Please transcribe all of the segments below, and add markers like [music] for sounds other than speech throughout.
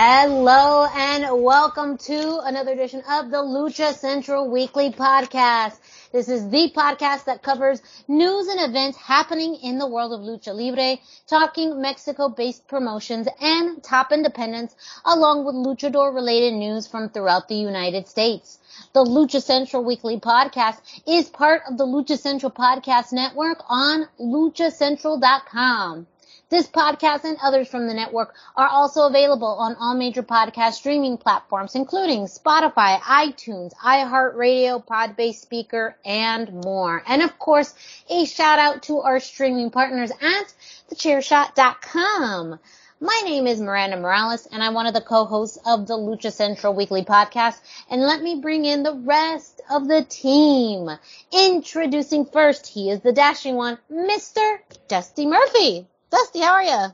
Hello and welcome to another edition of the Lucha Central Weekly Podcast. This is the podcast that covers news and events happening in the world of Lucha Libre, talking Mexico-based promotions and top independents, along with luchador related news from throughout the United States. The Lucha Central Weekly Podcast is part of the Lucha Central Podcast Network on luchacentral.com. This podcast and others from the network are also available on all major podcast streaming platforms, including Spotify, iTunes, iHeartRadio, Podbase Speaker, and more. And of course, a shout out to our streaming partners at thechairshot.com. My name is Miranda Morales and I'm one of the co-hosts of the Lucha Central Weekly Podcast. And let me bring in the rest of the team. Introducing first, he is the dashing one, Mr. Dusty Murphy. Dusty, how are you?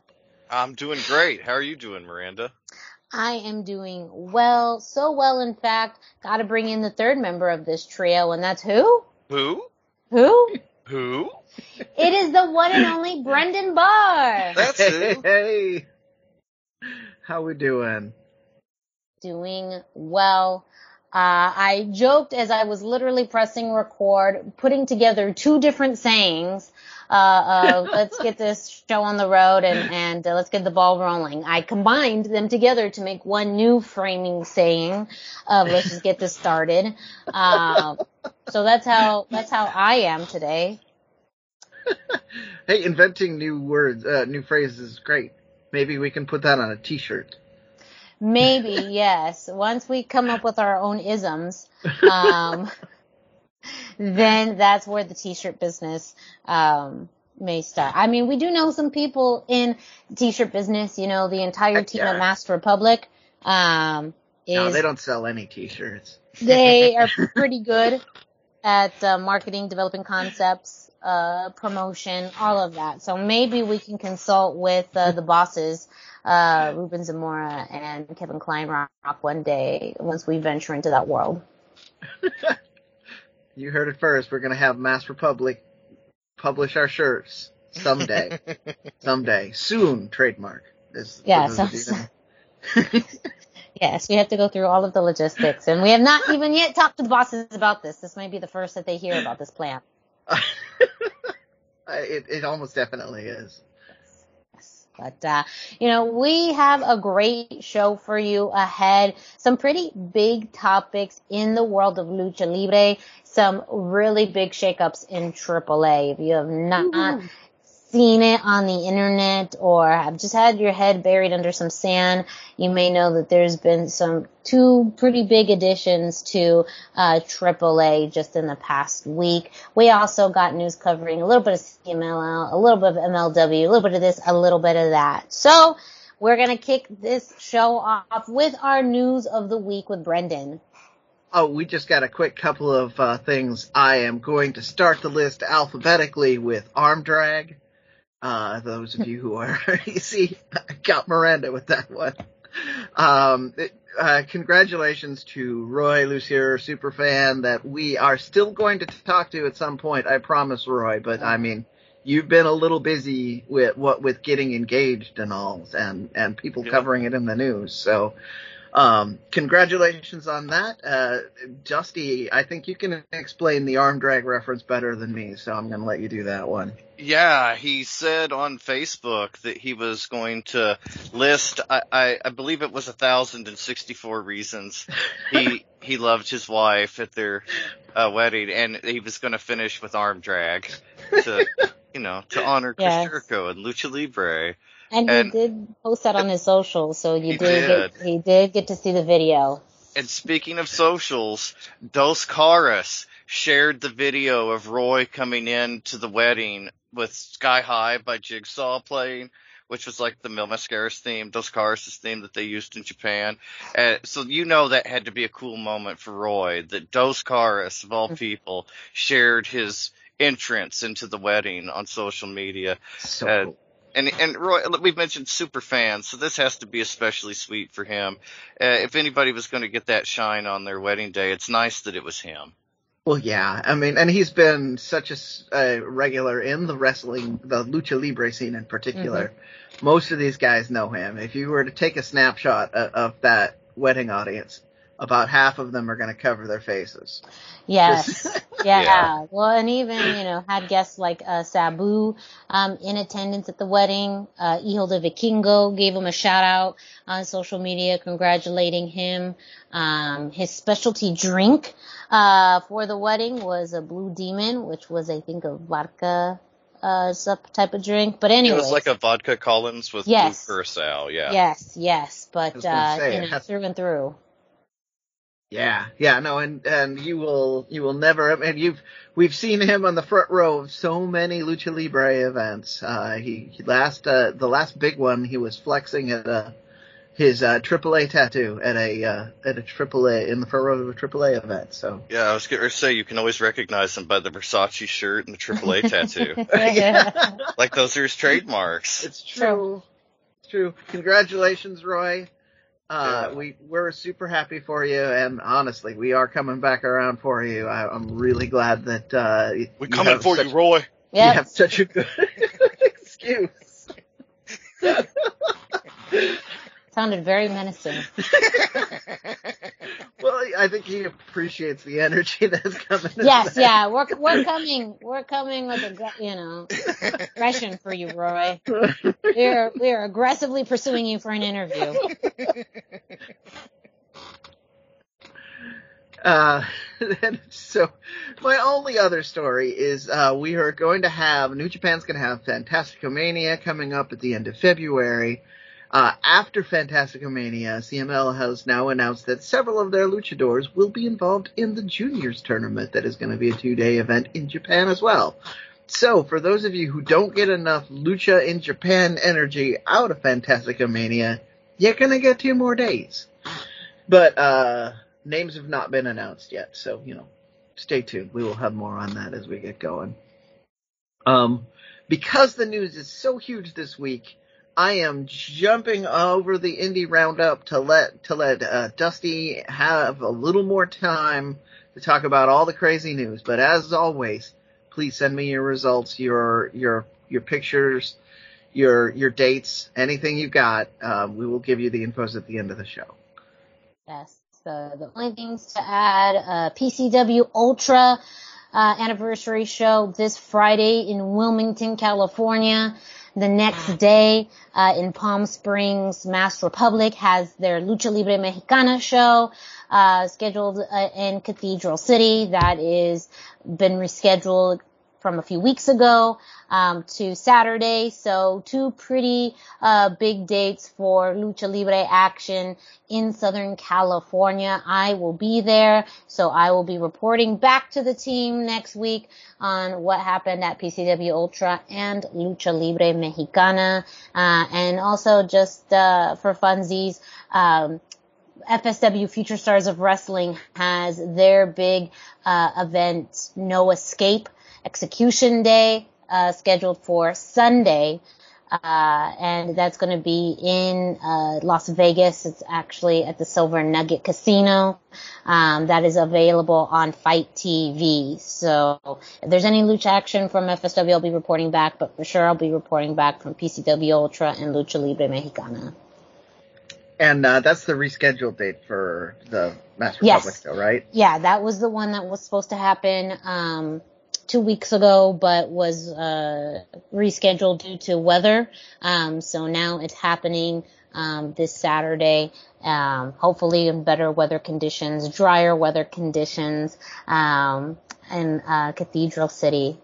I'm doing great. How are you doing, Miranda? I am doing well, so well in fact, gotta bring in the third member of this trio, and that's who? Who? Who? Who? It is the one and only Brendan Barr. That's hey, who. [laughs] hey. How we doing? Doing well. Uh, I joked as I was literally pressing record, putting together two different sayings. Uh, uh, let's get this show on the road and, and uh, let's get the ball rolling. I combined them together to make one new framing saying of let's just get this started. Uh, so that's how, that's how I am today. Hey, inventing new words, uh, new phrases is great. Maybe we can put that on a t-shirt. Maybe, yes. Once we come up with our own isms, [laughs] um, [laughs] then that's where the t-shirt business, um, may start. I mean, we do know some people in t-shirt business, you know, the entire team yeah. at Mask Republic, um, is, No, they don't sell any t-shirts. [laughs] they are [laughs] pretty good at uh, marketing, developing concepts, uh, promotion, all of that. So maybe we can consult with uh, the bosses, uh, Ruben Zamora and Kevin Kleinrock one day once we venture into that world. You heard it first. We're gonna have Mask Republic publish our shirts someday. [laughs] someday. Soon. Trademark. This, Yeah, those so- of you who know. Yes, we have to go through all of the logistics, and we have not even yet talked to the bosses about this. This might be the first that they hear about this plan. [laughs] it, it almost definitely is. But, uh, you know, we have a great show for you ahead. Some pretty big topics in the world of lucha libre. Some really big shakeups in AAA. If you have not seen it on the internet or have just had your head buried under some sand, you may know that there's been some two pretty big additions to uh, AAA just in the past week. We also got news covering a little bit of CMLL, a little bit of MLW, a little bit of this, a little bit of that. So we're gonna kick this show off with our news of the week with Brendan. Oh, we just got a quick couple of uh, things. I am going to start the list alphabetically with arm drag. Uh, those of you who are, [laughs] you see, I got Miranda with that one. Um, it, uh, congratulations to Roy Lucier, superfan that we are still going to talk to at some point. I promise, Roy. But I mean, you've been a little busy with what with getting engaged and all, and and people Yeah. covering it in the news. So, um, congratulations on that. Uh, Dusty, I think you can explain the arm drag reference better than me, so I'm going to let you do that one. Yeah, he said on Facebook that he was going to list, I, I, I believe it was a thousand and sixty-four reasons he, [laughs] he loved his wife at their, uh, wedding and he was going to finish with arm drag to, [laughs] you know, to honor Chris Jericho and Lucha Libre. And, And- he did post that on his social, so you He did, did. Get, he did get to see the video. And speaking of socials, Dos Caras shared the video of Roy coming in to the wedding with Sky High by Jigsaw playing, which was like the Mil Mascaras theme, Dos Caras' theme that they used in Japan. Uh, so you know that had to be a cool moment for Roy, that Dos Caras, of all people, shared his entrance into the wedding on social media. So Uh, cool. And and Roy, we've mentioned super fans, so this has to be especially sweet for him. Uh, if anybody was going to get that shine on their wedding day, it's nice that it was him. Well, yeah. I mean, and he's been such a, s- a regular in the wrestling, the lucha libre scene in particular. Most of these guys know him. If you were to take a snapshot of, of that wedding audience, about half of them are going to cover their faces. Yes. [laughs] Yeah. Yeah. Well, and even, you know, had guests like, uh, Sabu, um, in attendance at the wedding. Uh, Hijo de Vikingo gave him a shout out on social media, congratulating him. Um, his specialty drink, uh, for the wedding was a Blue Demon, which was, I think, a vodka, uh, type of drink. But anyway, It was like a vodka Collins with Yes. blue curacao. Yeah. Yes, yes, but, uh, say, you know, through and through. Yeah, yeah, no, and and you will you will never. I mean, you've we've seen him on the front row of so many lucha libre events. Uh, he, he last uh, the last big one he was flexing at uh, his uh, AAA tattoo at a uh, at a AAA in the front row of a AAA event. So Yeah, I was going to say you can always recognize him by the Versace shirt and the AAA [laughs] tattoo. yeah, [laughs] Like those are his trademarks. it's true. It's true. Congratulations, Roy. Uh, Yeah. we we're super happy for you, and honestly, we are coming back around for you. I, I'm really glad that uh, We're coming have for such- you, Roy. You have such a good [laughs] excuse. [laughs] Sounded very menacing. [laughs] [laughs] Well, I think he appreciates the energy [laughs] that's coming. Yes, yeah, we're we're coming, we're coming with a you know aggression for you, Roy. We're we're aggressively pursuing you for an interview. Uh, so my only other story is uh, we are going to have New Japan's going to have Fantasticamania coming up at the end of February. Uh, after Fantasticamania, CMLL has now announced that several of their luchadors will be involved in the juniors tournament that is going to be a two-day event in Japan as well. So, for those of you who don't get enough lucha in Japan energy out of Fantastica Mania, you're going to get two more days. But, uh, names have not been announced yet, so, you know, stay tuned. We will have more on that as we get going. Um, because the news is so huge this week, I am jumping over the indie roundup to let to let uh, Dusty have a little more time to talk about all the crazy news. But as always, please send me your results, your your your pictures, your your dates, anything you got. Um, we will give you the infos at the end of the show. Yes. So the only things to add, uh, PCW Ultra uh, anniversary show this Friday in Wilmington, California. The next day uh, in Palm Springs, Mask Republic has their Lucha Libre Mexicana show uh, scheduled uh, in Cathedral City. That is been rescheduled from a few weeks ago um, to Saturday. So two pretty uh, big dates for Lucha Libre action in Southern California. I will be there, so I will be reporting back to the team next week on what happened at PCW Ultra and Lucha Libre Mexicana, uh, and also just uh, for funsies. Um, FSW Future Stars of Wrestling has their big uh, event, No Escape Execution Day, uh, scheduled for Sunday. Uh, and that's going to be in uh, Las Vegas. It's actually at the Silver Nugget Casino. Um, that is available on FITE TV. So if there's any lucha action from FSW, I'll be reporting back. But for sure, I'll be reporting back from PCW Ultra and Lucha Libre Mexicana. And uh, that's the rescheduled date for the Mass Yes. Republic, though, right? Yeah, that was the one that was supposed to happen um, two weeks ago, but was uh, rescheduled due to weather. Um, so now it's happening um, this Saturday. Um, hopefully in better weather conditions, drier weather conditions, um, in uh, Cathedral City.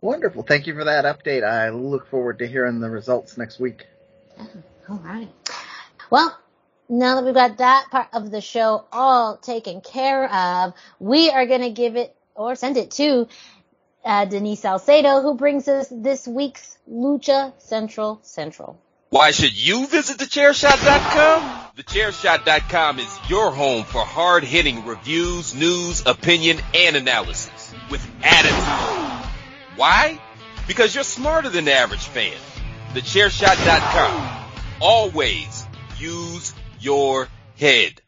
Wonderful. Thank you for that update. I look forward to hearing the results next week. All right. Well, now that we've got that part of the show all taken care of, we are going to give it or send it to uh, Denise Salcedo, who brings us this week's Lucha Central Central. Why should you visit thechairshot.com? Thechairshot.com is your home for hard-hitting reviews, news, opinion, and analysis with attitude. Why? Because you're smarter than the average fan. Thechairshot.com. Always use your head.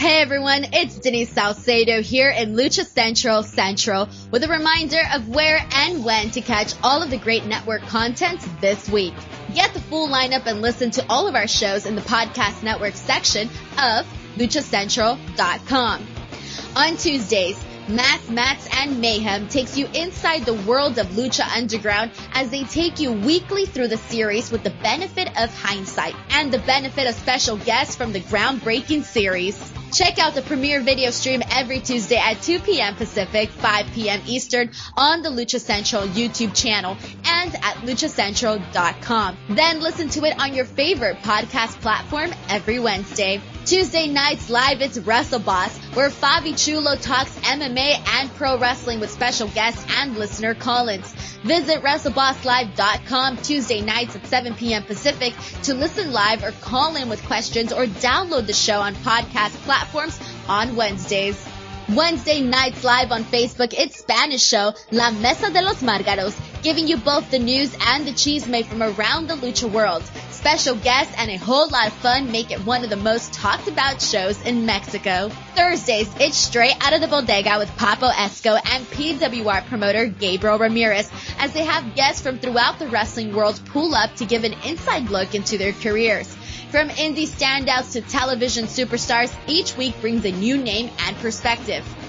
Hey everyone, it's Denise Salcedo here in Lucha Central Central with a reminder of where and when to catch all of the great network content this week. Get the full lineup and listen to all of our shows in the podcast network section of luchacentral.com. On Tuesdays, Masks Mats and Mayhem takes you inside the world of Lucha Underground as they take you weekly through the series with the benefit of hindsight and the benefit of special guests from the groundbreaking series. Check out the premiere video stream every Tuesday at 2 p.m. Pacific, 5 p.m. Eastern on the Lucha Central YouTube channel and at luchacentral.com. Then listen to it on your favorite podcast platform every Wednesday. Tuesday nights live it's Wrestle Boss, where Fabi Chulo talks MMA and pro wrestling with special guests and listener call-ins. Visit WrestleBossLive.com Tuesday nights at 7 p.m. Pacific to listen live or call in with questions or download the show on podcast platforms on Wednesdays. Wednesday nights live on Facebook, it's Spanish show La Mesa de los Margaros, giving you both the news and the cheese made from around the lucha world. Special guests and a whole lot of fun make it one of the most talked about shows in Mexico. Thursdays, it's straight out of the bodega with Papo Esco and PWR promoter Gabriel Ramirez as they have guests from throughout the wrestling world pull up to give an inside look into their careers. From indie standouts to television superstars, each week brings a new name and perspective.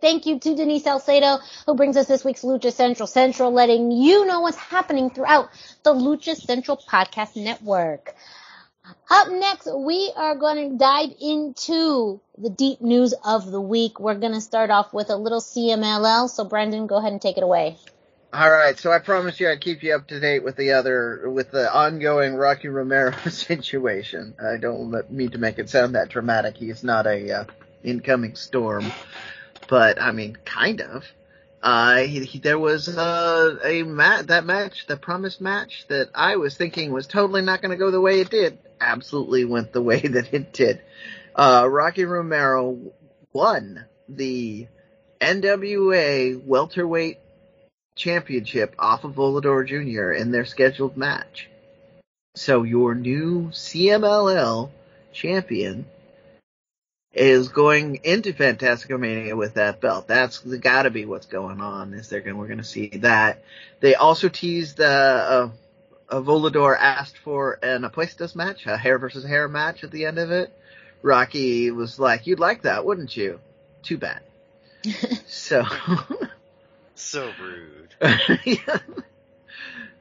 thank you to Denise Salcedo, who brings us this week's Lucha Central Central, letting you know what's happening throughout the Lucha Central Podcast Network. Up next, we are going to dive into the deep news of the week. We're going to start off with a little CMLL. So, Brendan, go ahead and take it away. All right, so I promised you I'd keep you up to date with the other, with the ongoing Rocky Romero [laughs] situation. I don't mean to make it sound that dramatic. He's not a uh, incoming storm but I mean, kind of. Uh, he, he, there was uh, a mat that match, the promised match that I was thinking was totally not going to go the way it did. Absolutely went the [laughs] way that it did. Uh, Rocky Romero won the NWA welterweight championship off of Volador Jr. in their scheduled match. So your new CMLL champion is going into Fantasticamania with that belt. That's got to be what's going on. Is they're going we're going to see that. They also teased uh, a Volador asked for an Apuestas match, a hair versus hair match at the end of it. Rocky was like, "You'd like that, wouldn't you?" Too bad. [laughs] so. so rude. [laughs] yeah.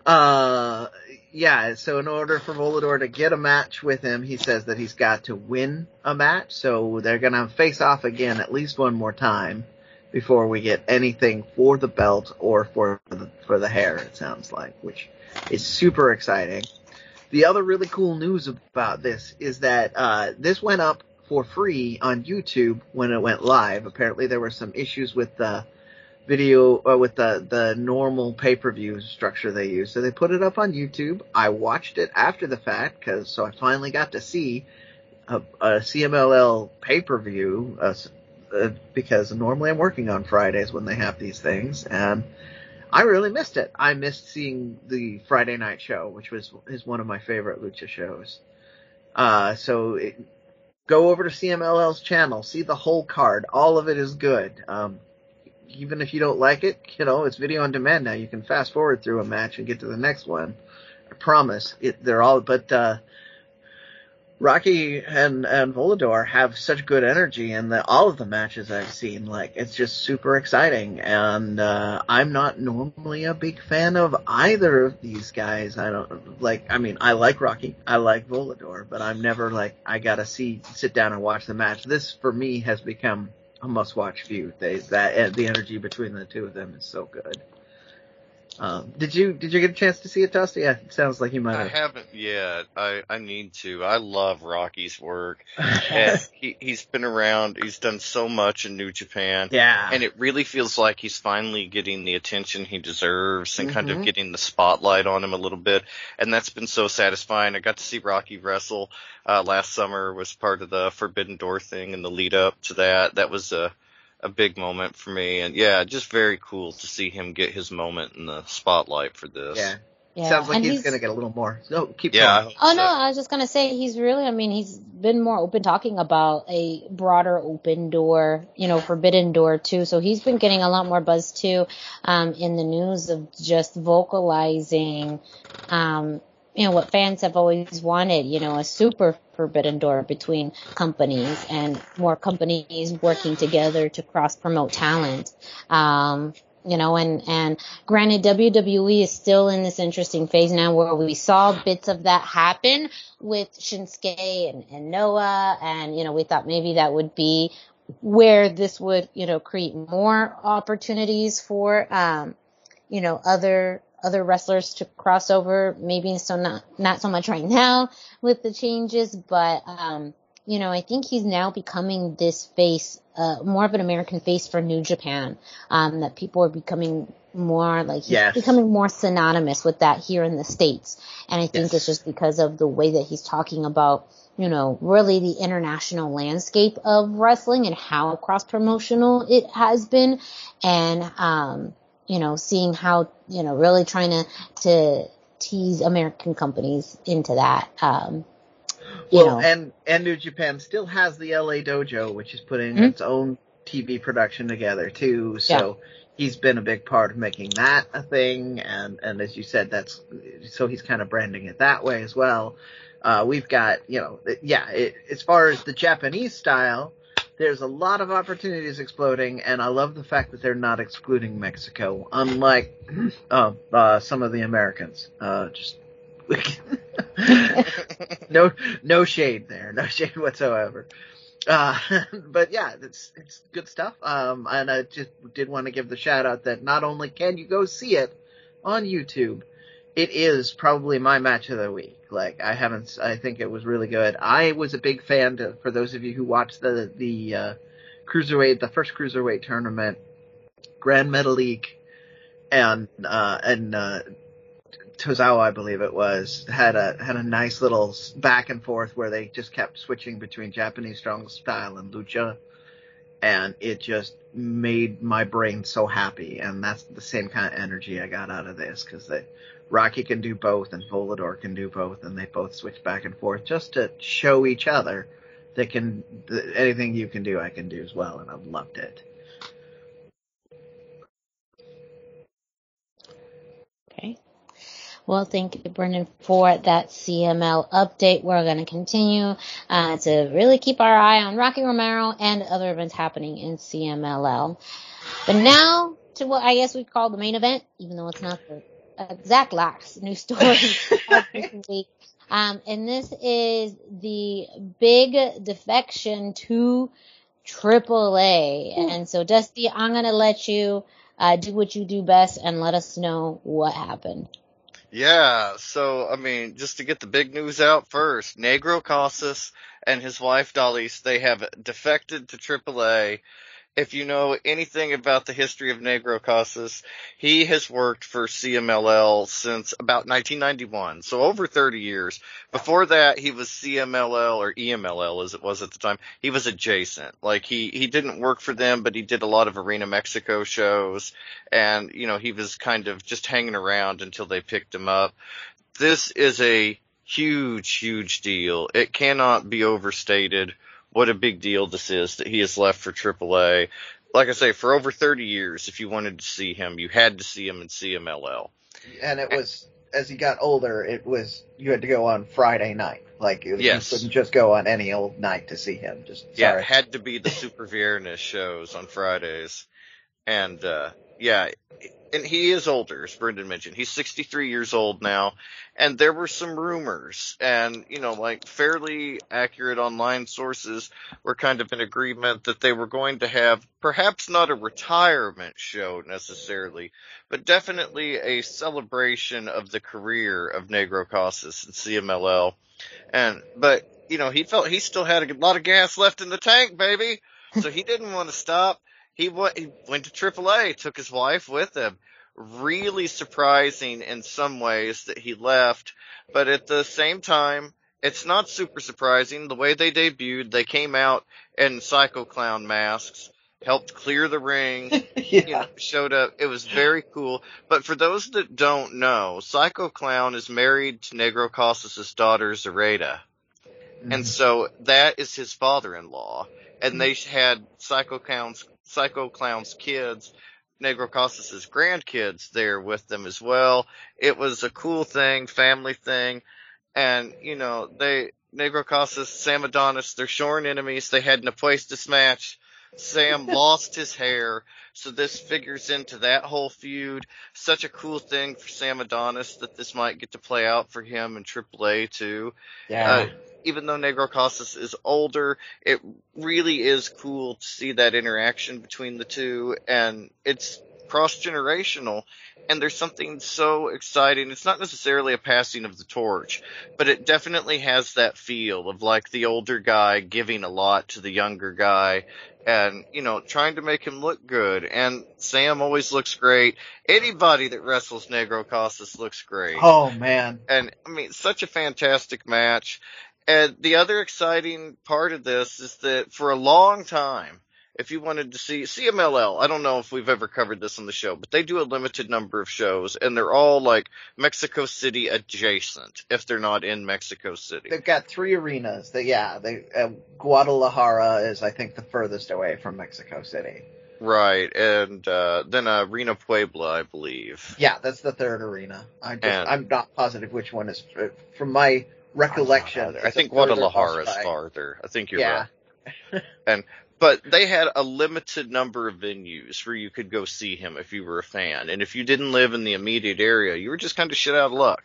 Uh, yeah, so in order for Volador to get a match with him, he says that he's got to win a match. So they're going to face off again at least one more time before we get anything for the belt or for the, for the hair. It sounds like, which is super exciting. The other really cool news about this is that uh, this went up for free on YouTube when it went live. Apparently, there were some issues with the video uh, with the the normal pay per view structure they use, so they put it up on YouTube. I watched it after the fact because so I finally got to see a, a CMLL pay per view uh, uh, because normally I'm working on Fridays when they have these things and. I really missed it. I missed seeing the Friday night show, which was is one of my favorite lucha shows. Uh, so it, go over to CMLL's channel, see the whole card. All of it is good. Um, even if you don't like it, you know, it's video on demand now. You can fast forward through a match and get to the next one. I promise. It, they're all, but, uh, Rocky and and Volador have such good energy in the, all of the matches I've seen. Like it's just super exciting, and uh, I'm not normally a big fan of either of these guys. I don't like. I mean, I like Rocky, I like Volador, but I'm never like I gotta see sit down and watch the match. This for me has become a must-watch feud. They, that eh, the energy between the two of them is so good. Um, did you did you get a chance to see it, Dusty? Yeah, it sounds like you might have. I haven't yet. I I need to. I love Rocky's work. [laughs] and he he's been around. He's done so much in New Japan. Yeah. And it really feels like he's finally getting the attention he deserves and mm-hmm. kind of Mm-hmm. getting the spotlight on him a little bit. And that's been so satisfying. I got to see Rocky wrestle uh last summer was part of the Forbidden Door thing and the lead up to that. That was a a big moment for me. And yeah, just very cool to see him get his moment in the spotlight for this. Yeah. Yeah. Sounds like and he's, gonna get a little more. No, keep Yeah. Going. Oh so. no, I was just gonna say he's really. I mean, he's been more open talking about a broader open door, you know, forbidden door too. So he's been getting a lot more buzz too, um, in the news of just vocalizing, um, you know, what fans have always wanted. You know, a super forbidden door between companies and more companies working together to cross promote talent. Um, you know, and, and granted WWE is still in this interesting phase now where we saw bits of that happen with Shinsuke and, and Noah and, you know, we thought maybe that would be where this would, you know, create more opportunities for, um, you know, other, other wrestlers to cross over. Maybe so not, not so much right now with the changes, but, um, you know, I think he's now becoming this face, uh, more of an American face for New Japan. Um, that people are becoming more like he's Yes. becoming more synonymous with that here in the States. And I think Yes. it's just because of the way that he's talking about, you know, really the international landscape of wrestling and how cross promotional it has been. And, um, you know, seeing how, you know, really trying to, to tease American companies into that. Um, you Well, know. and and New Japan still has the LA Dojo, which is putting Mhm. its own TV production together too. So he's been a big part of making that a thing, and and as you said, that's so he's kind of branding it that way as well. Uh, we've got you know, yeah. It, as far as the Japanese style, there's a lot of opportunities exploding, and I love the fact that they're not excluding Mexico, unlike [clears throat] uh, uh, some of the Americans. Uh, just [laughs] no, no shade there, no [laughs] shade whatsoever. Uh, [laughs] but yeah, it's it's good stuff. Um, and I just did want to give the shout out that not only can you go see it on YouTube, it is probably my match of the week. Like I haven't, I think it was really good. I was a big fan. To, for those of you who watched the the uh, cruiserweight, the first cruiserweight tournament, Grand Metalik, and uh, and uh, Tozawa, I believe it was, had a had a nice little back and forth where they just kept switching between Japanese strong style and lucha, and it just made my brain so happy. And that's the same kind of energy I got out of this because they Rocky can do both and Volador can do both, and they both switch back and forth just to show each other they can th- anything you can do, I can do as well, and I've loved it. Okay. Well, thank you, Brendan, for that CMLL update. We're going to continue uh, to really keep our eye on Rocky Romero and other events happening in CMLL. But now to what I guess we call the main event, even though it's not the exact last new [laughs] story [laughs] this week. Um, and this is the big defection to AAA. And so, Dusty, I'm going to let you uh, do what you do best and let us know what happened. Yeah, so I mean, just to get the big news out first, Negro Casas and his wife Dalys, they have defected to AAA. If you know anything about the history of Negro Casas, he has worked for CMLL since about 1991, so over 30 years. Before that, he was CMLL or EMLL as it was at the time. He was adjacent. Like he, he didn't work for them, but he did a lot of Arena Mexico shows and, you know, he was kind of just hanging around until they picked him up. This is a huge, huge deal. It cannot be overstated what a big deal this is that he has left for AAA. Like I say, for over 30 years, if you wanted to see him, you had to see him in CMLL. And it was as he got older, it was you had to go on Friday night. Like it, Yes. you couldn't just go on any old night to see him. Just Yeah, sorry. it had to be the Super Viernes shows on Fridays. And, uh, yeah, and he is older, as Brendan mentioned. He's 63 years old now. And there were some rumors and, you know, like fairly accurate online sources were kind of in agreement that they were going to have perhaps not a retirement show necessarily, but definitely a celebration of the career of Negro Casas and CMLL. And, but, you know, he felt he still had a lot of gas left in the tank, baby. So he didn't want to stop. He went, he went to AAA, took his wife with him. Really surprising in some ways that he left, but at the same time, it's not super surprising. The way they debuted, they came out in Psycho Clown masks, helped clear the ring, [laughs] you know, showed up. It was very cool. But for those that don't know, Psycho Clown is married to Negro Casas' daughter, Zareda. And mm-hmm. so that is his father-in-law. And mm-hmm. they had Psycho Clown's, Psycho Clown's kids, Negro Casas' grandkids there with them as well. It was a cool thing, family thing. And, you know, they, Negro Casas, Sam Adonis, they're shorn enemies. They had an Apuestas match. Sam lost his hair. So this figures into that whole feud. Such a cool thing for Sam Adonis that this might get to play out for him in AAA too yeah. uh, even though Negro Casas is older, it really is cool to see that interaction between the two, and it's cross generational. And there's something so exciting. It's not necessarily a passing of the torch, but it definitely has that feel of like the older guy giving a lot to the younger guy and, you know, trying to make him look good. And Sam always looks great. Anybody that wrestles Negro Casas looks great oh man. and I mean, such a fantastic match. And the other exciting part of this is that for a long time, if you wanted to see CMLL, I don't know if we've ever covered this on the show, but they do a limited number of shows and they're all like Mexico City adjacent if they're not in Mexico City. They've got three arenas. They, yeah, they, uh, Guadalajara is, I think, the furthest away from Mexico City. Right. And, uh, then, uh, Arena Puebla, I believe. Yeah, that's the third arena. I I'm not positive which one is. uh, From my recollection, I think Guadalajara is farther. I think you're Yeah. right. [laughs] and but they had a limited number of venues where you could go see him if you were a fan, and if you didn't live in the immediate area, you were just kind of shit out of luck.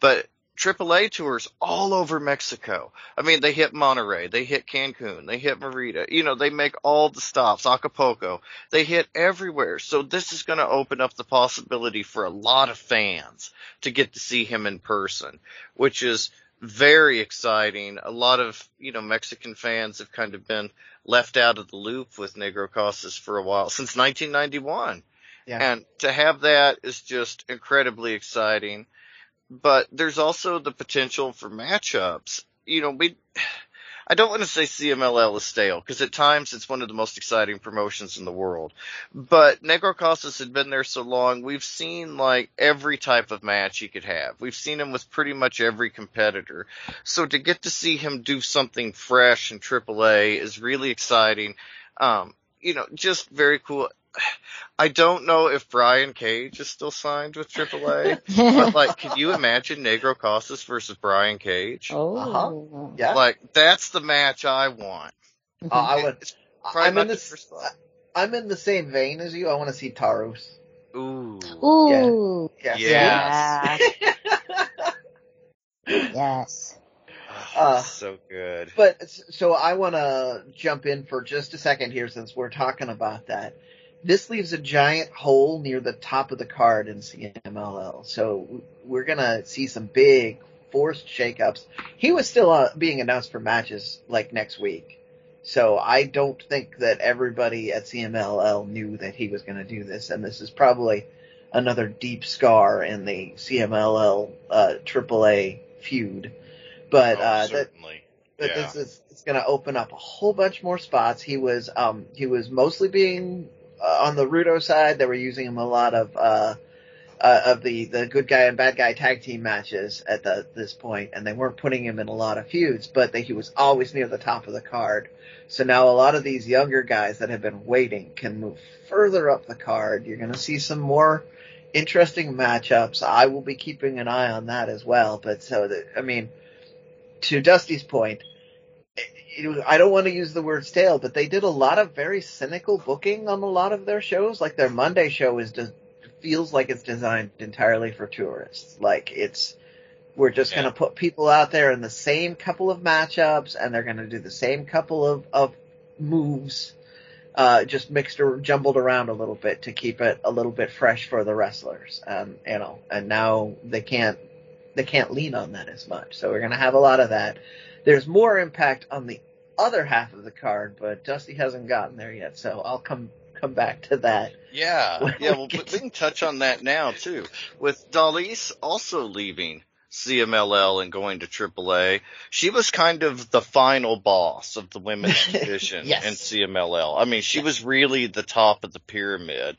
But AAA tours all over Mexico. I mean, they hit Monterrey, they hit Cancun, they hit Merida. You know, they make all the stops, Acapulco. They hit everywhere. So this is going to open up the possibility for a lot of fans to get to see him in person, which is very exciting. A lot of, you know, Mexican fans have kind of been left out of the loop with Negro Casas for a while, since 1991. Yeah. And to have that is just incredibly exciting. But there's also the potential for matchups. You know, we, I don't want to say CMLL is stale, because at times it's one of the most exciting promotions in the world. But Negro Casas had been there so long, we've seen like every type of match he could have. We've seen him with pretty much every competitor. So to get to see him do something fresh in AAA is really exciting. Um, you know, just very cool. I don't know if Brian Cage is still signed with AAA, but [laughs] like, can you imagine Negro Casas versus Brian Cage? oh. Uh-huh. Yeah. Like, that's the match I want. Uh, I would. I'm in the this. first spot. I'm in the same vein as you. I want to see Taurus. Ooh. Ooh. Yes. Yeah. [laughs] Yes. Oh, Uh, so good. But so I want to jump in for just a second here since we're talking about that. This leaves a giant hole near the top of the card in CMLL. So we're gonna see some big forced shakeups. He was still uh, being announced for matches like next week. So I don't think that everybody at CMLL knew that he was going to do this, and this is probably another deep scar in the CMLL uh, AAA feud. But Oh, uh, that, certainly. but Yeah. this is it's going to open up a whole bunch more spots. He was um he was mostly being uh, on the Rudo side. They were using him a lot of uh, uh of the the good guy and bad guy tag team matches at the this point, and they weren't putting him in a lot of feuds. But they, he was always near the top of the card. So now a lot of these younger guys that have been waiting can move further up the card. You're going to see some more interesting matchups. I will be keeping an eye on that as well. But so I mean, to Dusty's point, I don't want to use the word stale, but they did a lot of very cynical booking on a lot of their shows. Like their Monday show is just feels like it's designed entirely for tourists. Like it's we're just Yeah. going to put people out there in the same couple of matchups, and they're going to do the same couple of of moves, uh, just mixed or jumbled around a little bit to keep it a little bit fresh for the wrestlers. Um, you know, and now they can't they can't lean on that as much. So we're going to have a lot of that. There's more impact on the other half of the card, but Dusty hasn't gotten there yet, so I'll come come back to that. Yeah, [laughs] yeah. we Well, we, can touch on that now too. With Dalys also leaving CMLL and going to AAA, she was kind of the final boss of the women's [laughs] division Yes. in CMLL. I mean, she was really the top of the pyramid,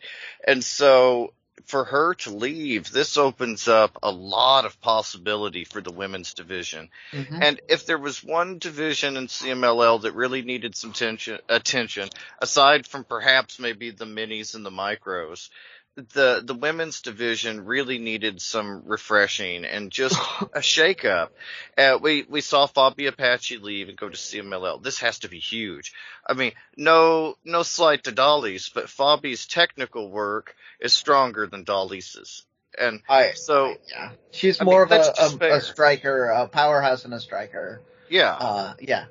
and so for her to leave, this opens up a lot of possibility for the women's division. Mm-hmm. And if there was one division in CMLL that really needed some tension, attention, aside from perhaps maybe the minis and the micros, the the women's division really needed some refreshing and just [laughs] a shakeup. Uh, we we saw Fabi Apache leave and go to CMLL. This has to be huge. I mean, no no slight to Dalys, but Fabi's technical work is stronger than Dalys. And I so yeah, she's I mean, more of a, a, a striker, a powerhouse, and a striker. yeah, Uh, yeah,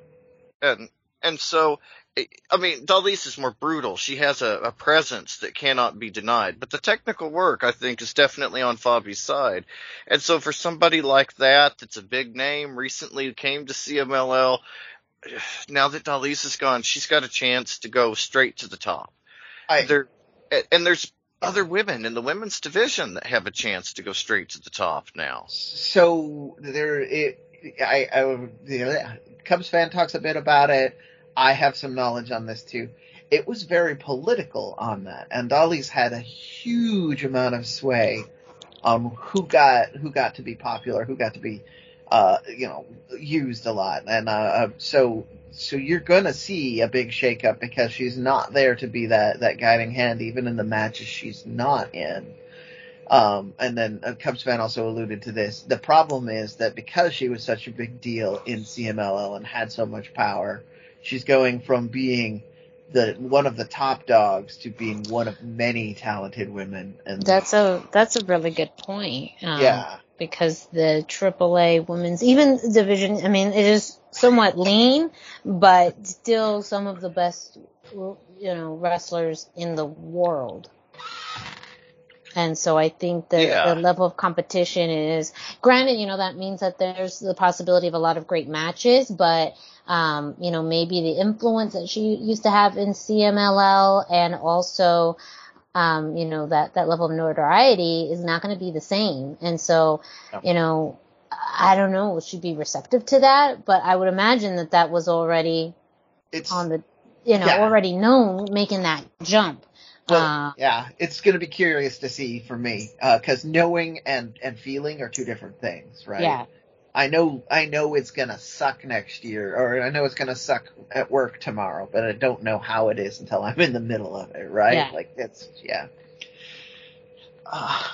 and and so I- mean, Dalys is more brutal. She has a, a presence that cannot be denied. But the technical work, I think, is definitely on Fabi's side. And so for somebody like that, that's a big name, recently came to CMLL, [sighs] now that Dalys is gone, she's got a chance to go straight to the top. I There, and there's other women in the women's division that have a chance to go straight to the top now. so there it I, I yeah, Cubs fan talks a bit about it. I have some knowledge on this too. It was very political on that, and Dalys had a huge amount of sway on who got who got to be popular, who got to be uh, you know used a lot, and uh, uh, so so you're gonna see a big shakeup because she's not there to be that that guiding hand, even in the matches she's not in. Um, and then uh, Cubs fan also alluded to this. The problem is that because she was such a big deal in CMLL and had so much power, she's going from being the one of the top dogs to being one of many talented women. And That's a that's a really good point. Um, yeah, because the AAA women's even division, I mean, it is somewhat lean, but still some of the best, you know, wrestlers in the world. And so I think that Yeah. the level of competition is, granted, you know, that means that there's the possibility of a lot of great matches, but, um, you know, maybe the influence that she used to have in CMLL and also, um, you know, that, that level of notoriety is not going to be the same. And so, you know, I don't know, would she be receptive to that? But I would imagine that that was already it's on the, you know, Yeah. already known making that jump. well, uh, yeah, it's going to be curious to see for me because knowing and and feeling are two different things, right? Yeah. I know I know it's gonna suck next year, or I know it's gonna suck at work tomorrow, but I don't know how it is until I'm in the middle of it, right? Yeah. Like it's yeah. Uh,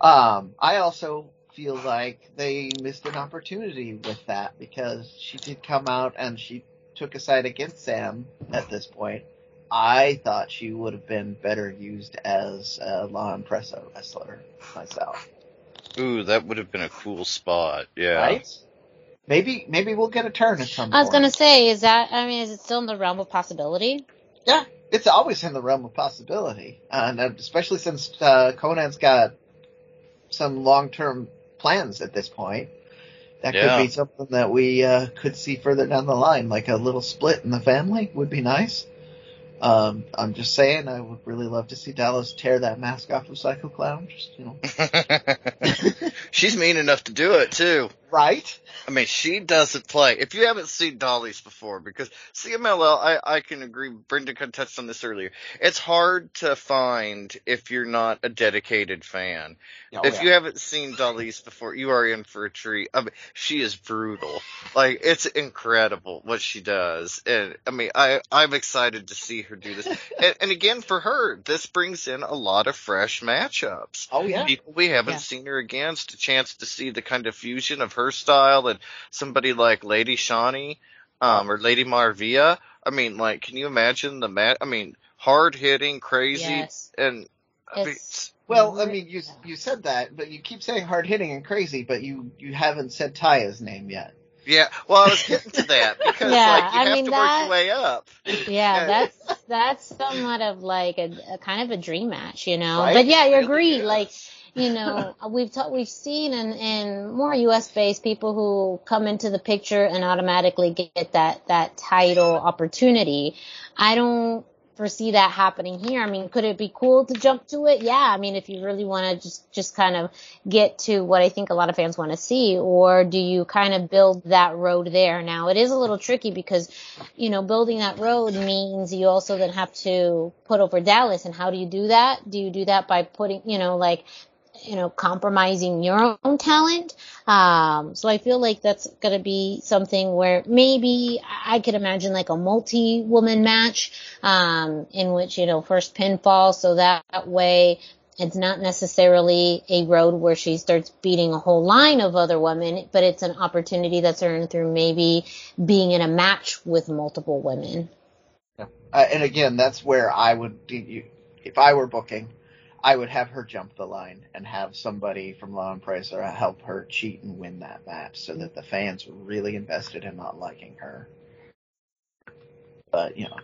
um, I also feel like they missed an opportunity with that because she did come out and she took a side against Sam at this point. I thought she would have been better used as a law impresso wrestler myself. Ooh, that would have been a cool spot. Yeah. Right? Maybe maybe we'll get a turn at some I was point. gonna say, is that? I mean, is it still in the realm of possibility? Yeah, it's always in the realm of possibility, and uh, especially since uh, Konnan's got some long-term plans at this point. That Yeah. could be something that we uh, could see further down the line, like a little split in the family would be nice. Um, I'm just saying, I would really love to see Dalys tear that mask off of Psycho Clown. Just you know, [laughs] [laughs] She's mean enough to do it too. Right? I mean, she doesn't play. If you haven't seen Dalys before, because CMLL, I, I can agree, Brendan kind of touched on this earlier. It's hard to find if you're not a dedicated fan. Oh, if yeah. you haven't seen Dalys before, you are in for a treat. I mean, she is brutal. Like, it's incredible what she does. And, I mean, I, I'm excited to see her do this. [laughs] and, and again, for her, this brings in a lot of fresh matchups oh yeah, people we haven't Yeah. seen her against, a chance to see the kind of fusion of her style and somebody like Lady Shani, um, or Lady Maravilla. I mean, like, can you imagine the mat? I mean, hard hitting, crazy, Yes. and I mean, Well, I mean, you you said that, but you keep saying hard hitting and crazy, but you you haven't said Taya's name yet. yeah. Well, I was getting to that [laughs] because Yeah, like you I have mean, to work your way up. Yeah, that's that's somewhat of like a, a kind of a dream match, you know. Right? But yeah, you Really agree. is. Like, you know, [laughs] we've ta- we've seen in, in more U.S. based people who come into the picture and automatically get that that title opportunity. I don't foresee that happening here. I mean, could it be cool to jump to it? Yeah. I mean, if you really want to just just kind of get to what I think a lot of fans want to see, or do you kind of build that road there? Now, it is a little tricky because you know, building that road means you also then have to put over Dalys. And how do you do that? Do you do that by putting, you know, like, you know, compromising your own talent? Um, so I feel like that's going to be something where maybe I could imagine like a multi-woman match, um, in which, you know, first pinfall. So that way it's not necessarily a road where she starts beating a whole line of other women, but it's an opportunity that's earned through maybe being in a match with multiple women. Uh, and again, that's where I would, if I were booking, I would have her jump the line and have somebody from La Empresa help her cheat and win that match so that the fans were really invested in not liking her. But, you know,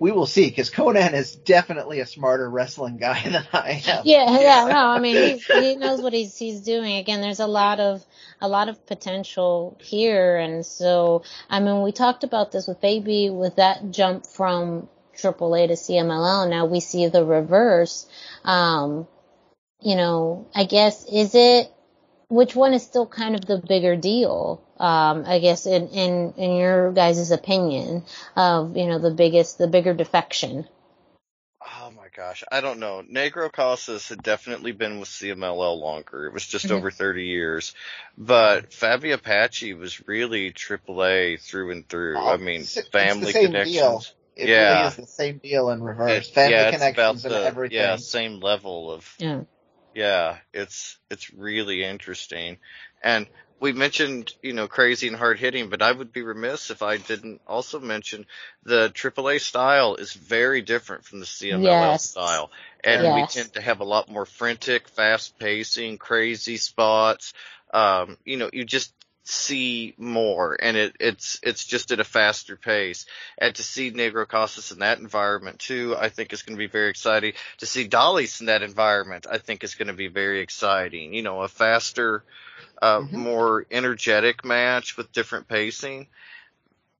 we will see because Konnan is definitely a smarter wrestling guy [laughs] than I am. Yeah, yeah, no, I [laughs] mean, he, he knows what he's, he's doing. Again, there's a lot of, a lot of potential here. And so, I mean, we talked about this with Fabi with that jump from AAA to CMLL. Now we see the reverse. Um, you know, I guess, is it, which one is still kind of the bigger deal? Um, I guess in, in, in your guys' opinion of, you know, the biggest, the bigger defection. Oh my gosh, I don't know. Negro Casas had definitely been with CMLL longer. It was just Mhm. over 30 years. But Fabi Apache was really AAA through and through. Oh, I mean, it's- it's family the same connections. deal. It Yeah. really is the same deal in reverse. It- Family yeah, it's connections about and the, everything. Yeah, same level of Yeah. yeah, it's it's really interesting. And we mentioned, you know, crazy and hard hitting, but I would be remiss if I didn't also mention the AAA style is very different from the CMLL Yes. style. And Yes. we tend to have a lot more frantic, fast pacing, crazy spots. Um, you know, you just see more and it, it's, it's just at a faster pace. And to see Negro Casas in that environment too, I think is going to be very exciting. To see Dalys in that environment, I think is going to be very exciting. You know, a faster, uh, Mhm. more energetic match with different pacing.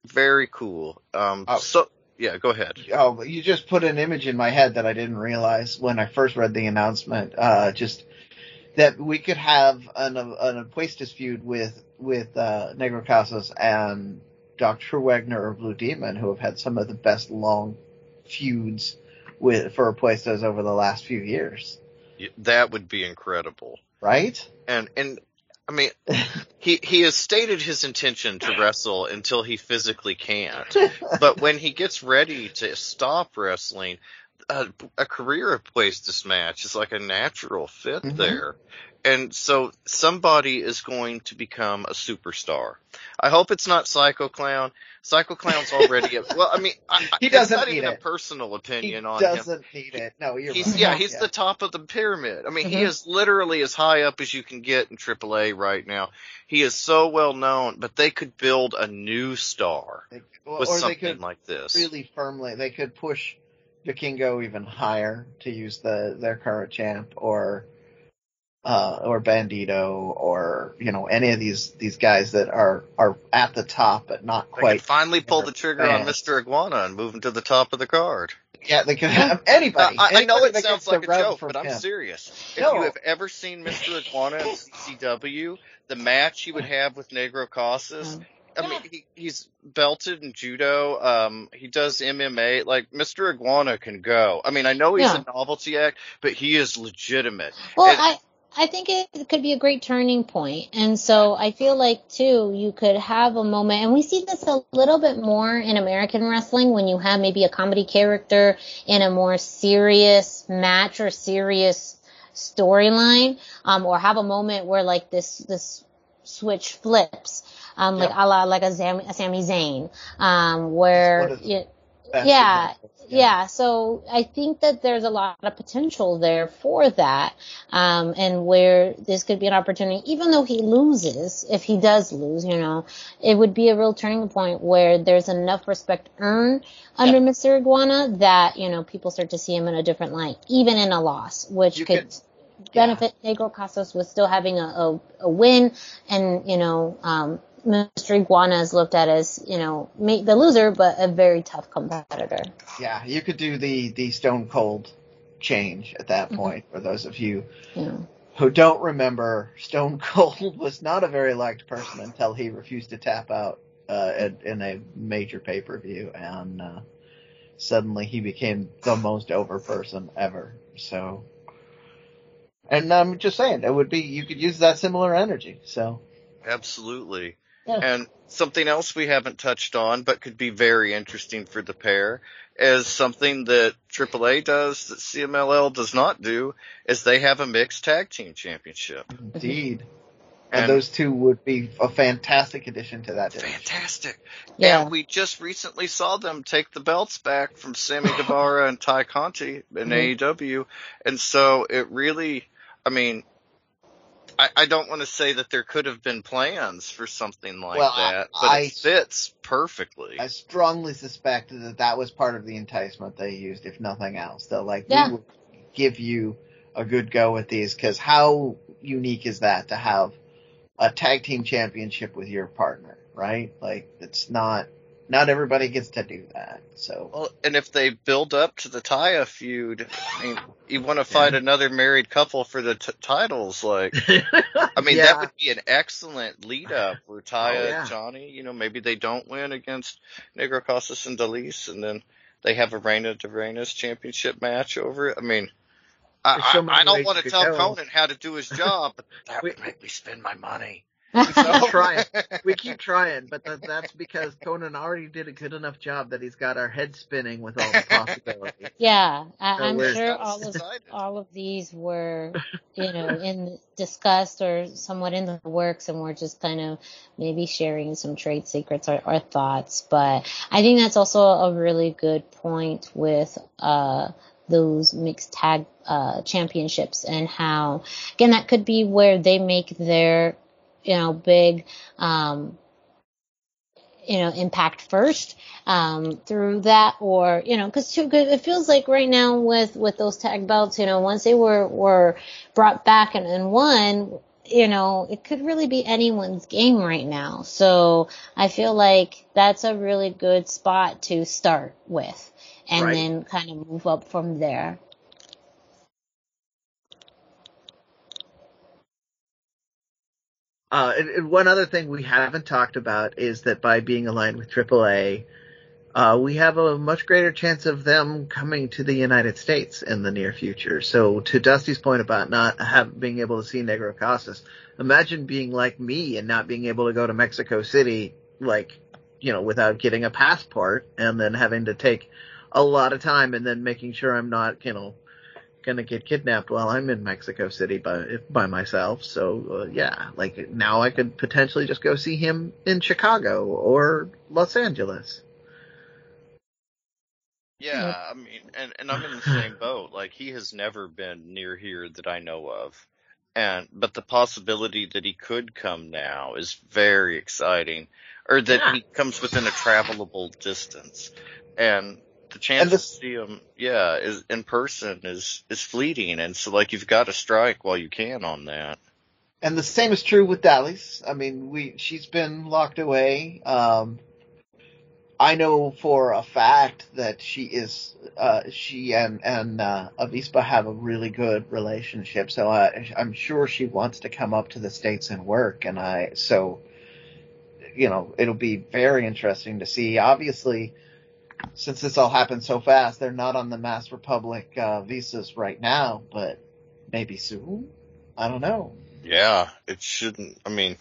Very cool. Um, Oh. so yeah, go ahead. Oh, you just put an image in my head that I didn't realize when I first read the announcement. Uh, just that we could have an an Apuestas feud with with uh, Negro Casas and Dr. Wagner or Blue Demon, who have had some of the best long feuds with for Apuestas over the last few years. That would be incredible. Right? And, and, I mean, he, he has stated his intention to wrestle until he physically can't. [laughs] but when he gets ready to stop wrestling, a, a career Apuestas match is like a natural fit Mhm. there. And so somebody is going to become a superstar. I hope it's not Psycho Clown. Psycho Clown's already, a, well, I mean, I, [laughs] He doesn't not need even a it. personal he opinion on him. doesn't need it. No, you're He's right. yeah, he's the top of the pyramid. I mean, he Mhm. is literally as high up as you can get in AAA right now. He is so well known, but they could build a new star They- or, with or they something could like this. really firmly. They could push Vikingo even higher to use the their current champ or uh, or Bandito or you know any of these these guys that are are at the top but not They quite. finally pull the trigger on. Mr. Iguana and move him to the top of the card. Yeah, they could have [laughs] anybody. I, I know it sounds like a joke, but I'm him. serious. If No. you have ever seen Mr. Iguana at CCW, the match he would have with Negro Casas, I mean, he, he's belted in judo. Um, he does MMA. Like Mr. Iguana can go. I mean, I know he's Yeah. a novelty act, but he is legitimate. Well, And- I I think it could be a great turning point, and so I feel like too you could have a moment, and we see this a little bit more in American wrestling when you have maybe a comedy character in a more serious match or serious storyline, um, or have a moment where like this this switch flips, um, like a la like a, Zam, a Sami Zayn, um, where One of you, Best yeah, yeah, so I think that there's a lot of potential there for that, um, and where this could be an opportunity, even though he loses, if he does lose, you know, it would be a real turning point where there's enough respect earned under Mr. Iguana that, you know, people start to see him in a different light, even in a loss, which You could could- benefit Negro Casas was still having a, a, a win and, you know, um, Mr. Iguana is looked at as, you know, the loser, but a very tough competitor. Yeah, you could do the the Stone Cold change at that Mhm. point. For those of you know. who don't remember, Stone Cold [laughs] was not a very liked person until he refused to tap out uh, in, in a major pay per view, and uh, suddenly he became the most over person ever. So, and I'm just saying, it would be you could use that similar energy. So, Absolutely. Yeah. And something else we haven't touched on, but could be very interesting for the pair, is something that AAA does that CMLL does not do, is they have a mixed tag team championship. [laughs] indeed. And, And- those two would be a fantastic addition to that division. Fantastic. Yeah. And we just recently saw them take the belts back from Sammy [laughs] Guevara and Tay Conti in Mhm. AEW. And so it really, I mean, I, I don't want to say that there could have been plans for something like Well, I- that, but I- it fits perfectly. I strongly suspect that that was part of the enticement they used, if nothing else. They're like, Yeah. we will give you a good go at these, because how unique is that to have a tag team championship with your partner, right? Like, it's not, not everybody gets to do that. So, Well, and if they build up to the Taya feud, I mean, you want to fight another married couple for the t- titles, like, I mean, Yeah. that would be an excellent lead up for [laughs] oh, Taya Oh, yeah. and Johnny. You know, maybe they don't win against Negro Casas and Dalys, and then they have a Reina de Reinas championship match over it. I mean, I, so I, I don't want to tell go. Konnan how to do his job, but that We- would make me spend my money. Keep [laughs] trying. we [laughs] keep trying, but that, that's because Konnan already did a good enough job that he's got our head spinning with all the [laughs] possibilities. Yeah, I, So I'm sure That was all of all of these were, you know, in discussed or somewhat in the works, and we're just kind of maybe sharing some trade secrets or, or thoughts. But I think that's also a really good point with uh those mixed tag uh championships and how again that could be where they make their you know big um you know, impact first, um, through that or, you know, cause too good, it feels like right now with, with those tag belts, you know, once they were, were brought back and, and won, you know, it could really be anyone's game right now. So I feel like that's a really good spot to start with and Right. then kind of move up from there. Uh, and, and one other thing we haven't talked about is that by being aligned with AAA, uh, we have a much greater chance of them coming to the United States in the near future. So to Dusty's point about not have, being able to see Negro Casas, imagine being like me and not being able to go to Mexico City, like, you know, without getting a passport and then having to take a lot of time and then making sure I'm not, you know, gonna get kidnapped while I'm in Mexico City by by myself. So uh, yeah, like now I could potentially just go see him in Chicago or Los Angeles. Yeah, I mean, and, and I'm in the same boat. Like, he has never been near here that I know of. And, but the possibility that he could come now is very exciting. Or that Yeah. he comes within a travelable distance. And the chance this- to see him, yeah, is in person is is fleeting, and so like you've got to strike while you can on that. And the same is true with Dalys. I mean, we she's been locked away. Um, I know for a fact that she is uh, she and and uh, Avispa have a really good relationship. So I, I'm sure she wants to come up to the states and work. And I so you know it'll be very interesting to see. Obviously, since this all happened so fast, they're not on the Mask Republic uh, visas right now, but maybe soon. I don't know. Yeah, it shouldn't. I mean,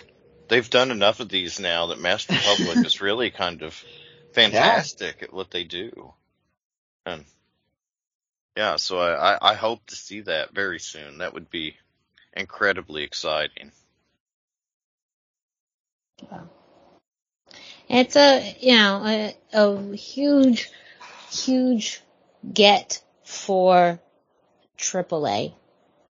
they've done enough of these now that Mask Republic is [laughs] really kind of fantastic at what they do, and yeah, so I, I I hope to see that very soon. That would be incredibly exciting. It's a, you know, a, a huge, huge get for AAA.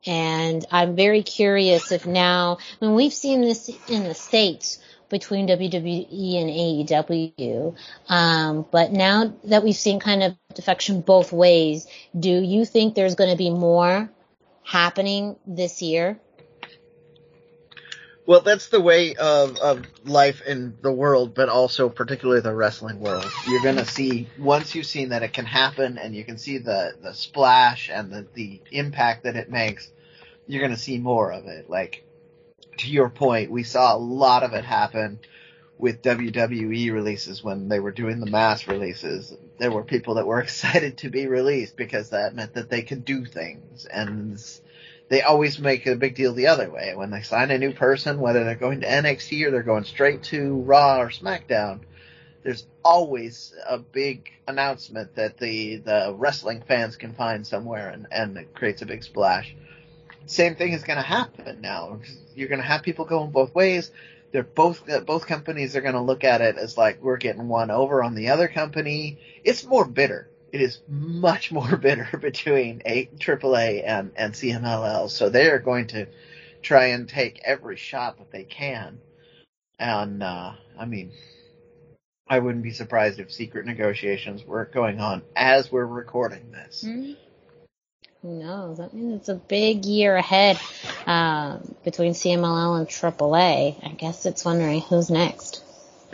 And I'm very curious if now, I mean, we've seen this in the States between WWE and AEW, um, but now that we've seen kind of defection both ways, do you think there's going to be more happening this year? Well, that's the way of, of life in the world, but also particularly the wrestling world. You're gonna see, once you've seen that it can happen and you can see the, the splash and the, the impact that it makes, you're gonna see more of it. Like, to your point, we saw a lot of it happen with WWE releases when they were doing the mass releases. There were people that were [laughs] excited to be released because that meant that they could do things and they always make a big deal the other way. When they sign a new person, whether they're going to NXT or they're going straight to Raw or SmackDown, there's always a big announcement that the, the wrestling fans can find somewhere and, and it creates a big splash. Same thing is going to happen now. You're going to have people going both ways. They're both, both companies are going to look at it as like, we're getting one over on the other company. It's more bitter it is much more [laughs] bitter between a AAA and, and CMLL. So they are going to try and take every shot that they can. And, uh, I mean, I wouldn't be surprised if secret negotiations were going on as we're recording this. Mm-hmm. Who knows? I mean, it's a big year ahead uh, between CMLL and AAA. I guess it's wondering who's next. [laughs]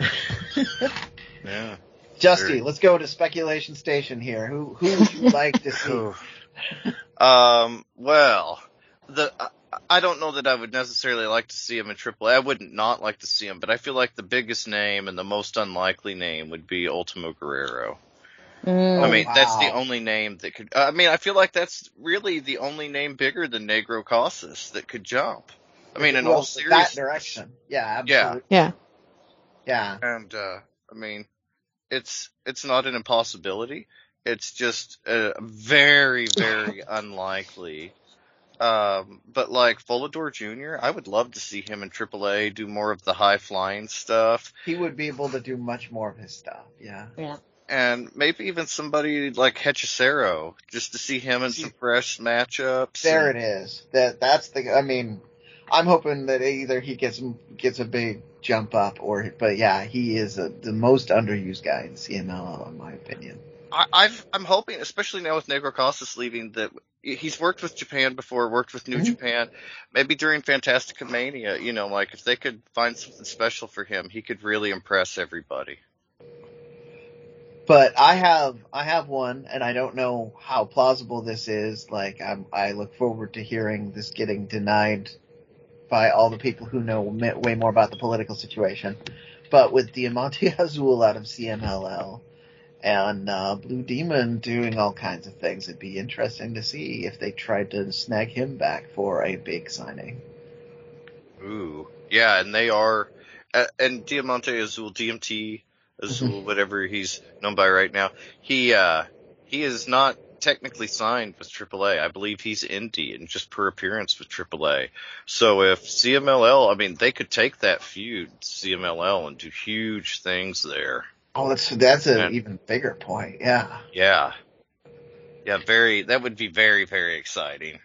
Yeah. Dusty, Very- let's go to speculation station here. Who who would you like to [laughs] see? Um. Well, the I- I don't know that I would necessarily like to see him in AAA. I wouldn't not like to see him, but I feel like the biggest name and the most unlikely name would be Ultimo Guerrero. Mm. I mean, that's the only name that could. I mean, I feel like that's really the only name bigger than Negro Casas that could jump. I mean, in Well, all that direction. Yeah, Yeah. yeah. Yeah. and uh I mean, it's it's not an impossibility. It's just uh, very very [laughs] unlikely. Um, but like Volador Jr., I would love to see him in AAA do more of the high flying stuff, He would be able to do much more of his stuff. Yeah. Yeah. and maybe even somebody like Hechicero, just to see him in some fresh matchups. There and- it is. That that's the. I mean, I'm hoping that either he gets gets a big jump up, or but yeah, he is a, the most underused guy in CMLL in my opinion. I, I've, I'm hoping, especially now with Negro Casas leaving, that he's worked with Japan before, worked with New Mhm. Japan. Maybe during Fantasticamania, you know, like if they could find something special for him, he could really impress everybody. But I have I have one, and I don't know how plausible this is. Like I'm, I look forward to hearing this getting denied by all the people who know way more about the political situation. But with Diamante [laughs] Azul out of CMLL and uh, Blue Demon doing all kinds of things, it'd be interesting to see if they tried to snag him back for a big signing. Ooh, yeah, and they are, uh, and Diamante Azul, DMT Azul, whatever he's known by right now, he uh he is not technically signed with AAA. I believe he's indie and just per appearance with AAA. So if CMLL, I mean, they could take that feud CMLL and do huge things there. Oh, that's that's Yeah. an even bigger point. Yeah. Yeah. Yeah, very, that would be very, very exciting.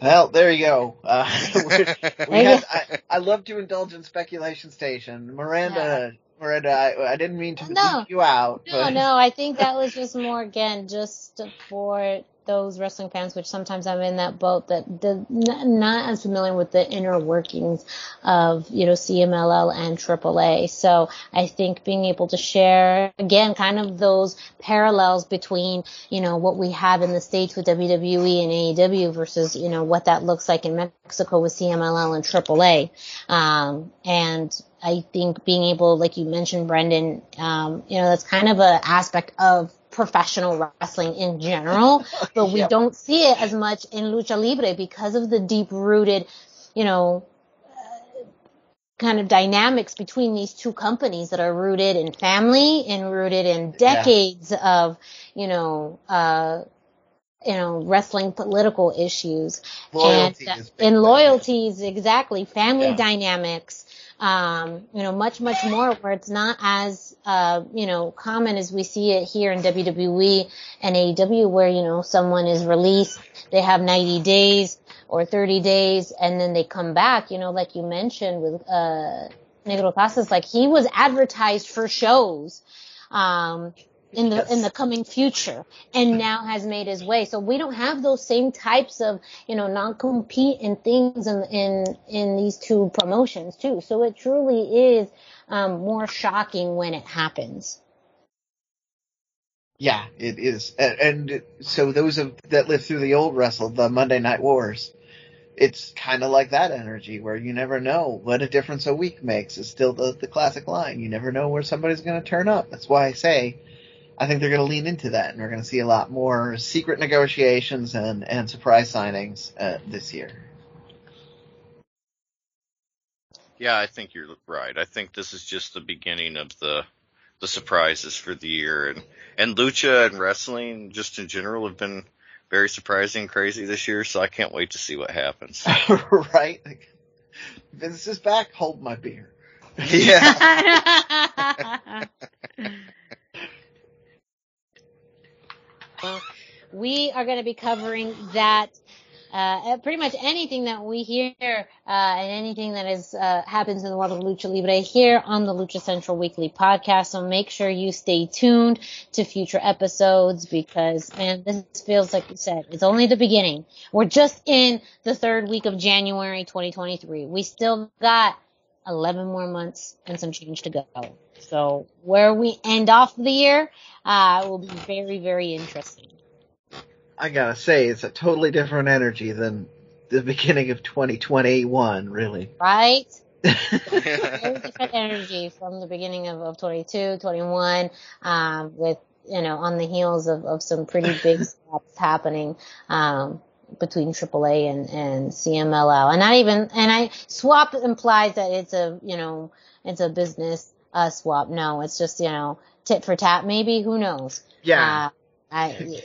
Well, there you go. Uh, [laughs] we're- [laughs] had, I, I love to indulge in speculation station. Miranda, Miranda, I, I didn't mean to No. leave you out. No, but no, I think that was just more again just for those wrestling fans, which sometimes I'm in that boat that the, not as familiar with the inner workings of you know CMLL and AAA. So I think being able to share again kind of those parallels between you know what we have in the states with WWE and AEW versus you know what that looks like in Mexico with CMLL and AAA. Um, and I think being able, like you mentioned, Brendan, um, you know, that's kind of an aspect of professional wrestling in general, [laughs] but we Yep. don't see it as much in lucha libre because of the deep rooted, you know, uh, kind of dynamics between these two companies that are rooted in family and rooted in decades of, you know, uh, you know, wrestling political issues Loyalty and, and loyalties, exactly. Family Yeah. dynamics, um, you know, much, much more where it's not as, uh, you know, common as we see it here in WWE and AEW where, you know, someone is released, they have 90 days or 30 days and then they come back, you know, like you mentioned with, uh, Negro Casas, like he was advertised for shows, um, in the, in the coming future and now has made his way. So we don't have those same types of, you know, non-compete and things in, in, in these two promotions too. So it truly is, um, more shocking when it happens. Yeah, it is. And, and so those of that lived through the old wrestle, the Monday Night Wars, it's kind of like that energy where you never know what a difference a week makes. Is still the the classic line. You never know where somebody's going to turn up. That's why I say I think they're going to lean into that, and we're going to see a lot more secret negotiations and and surprise signings uh, this year. Yeah, I think you're right. I think this is just the beginning of the the surprises for the year, and and lucha and wrestling just in general have been very surprising and crazy this year. So I can't wait to see what happens. [laughs] right? Like, Vince is back. Hold my beer. yeah, [laughs] [laughs] we are going to be covering that uh, pretty much anything that we hear uh, and anything that is uh, happens in the world of lucha libre here on the Lucha Central Weekly podcast. So make sure you stay tuned to future episodes because man, this feels like you said it's only the beginning. We're just in the third week of January 2023. We still got 11 more months and some change to go. So where we end off the year uh, will be very, very interesting. I gotta say, it's a totally different energy than the beginning of 2021, really. Right? [laughs] Very different energy from the beginning of, of 22, 21, um, with, you know, on the heels of, of some pretty big [laughs] steps happening, um, between AAA and, and CMLL. And not even, and I, swap implies that it's a, you know, it's a business, uh, swap. No, it's just, you know, tit for tat maybe, who knows? Yeah, Uh, I, [laughs]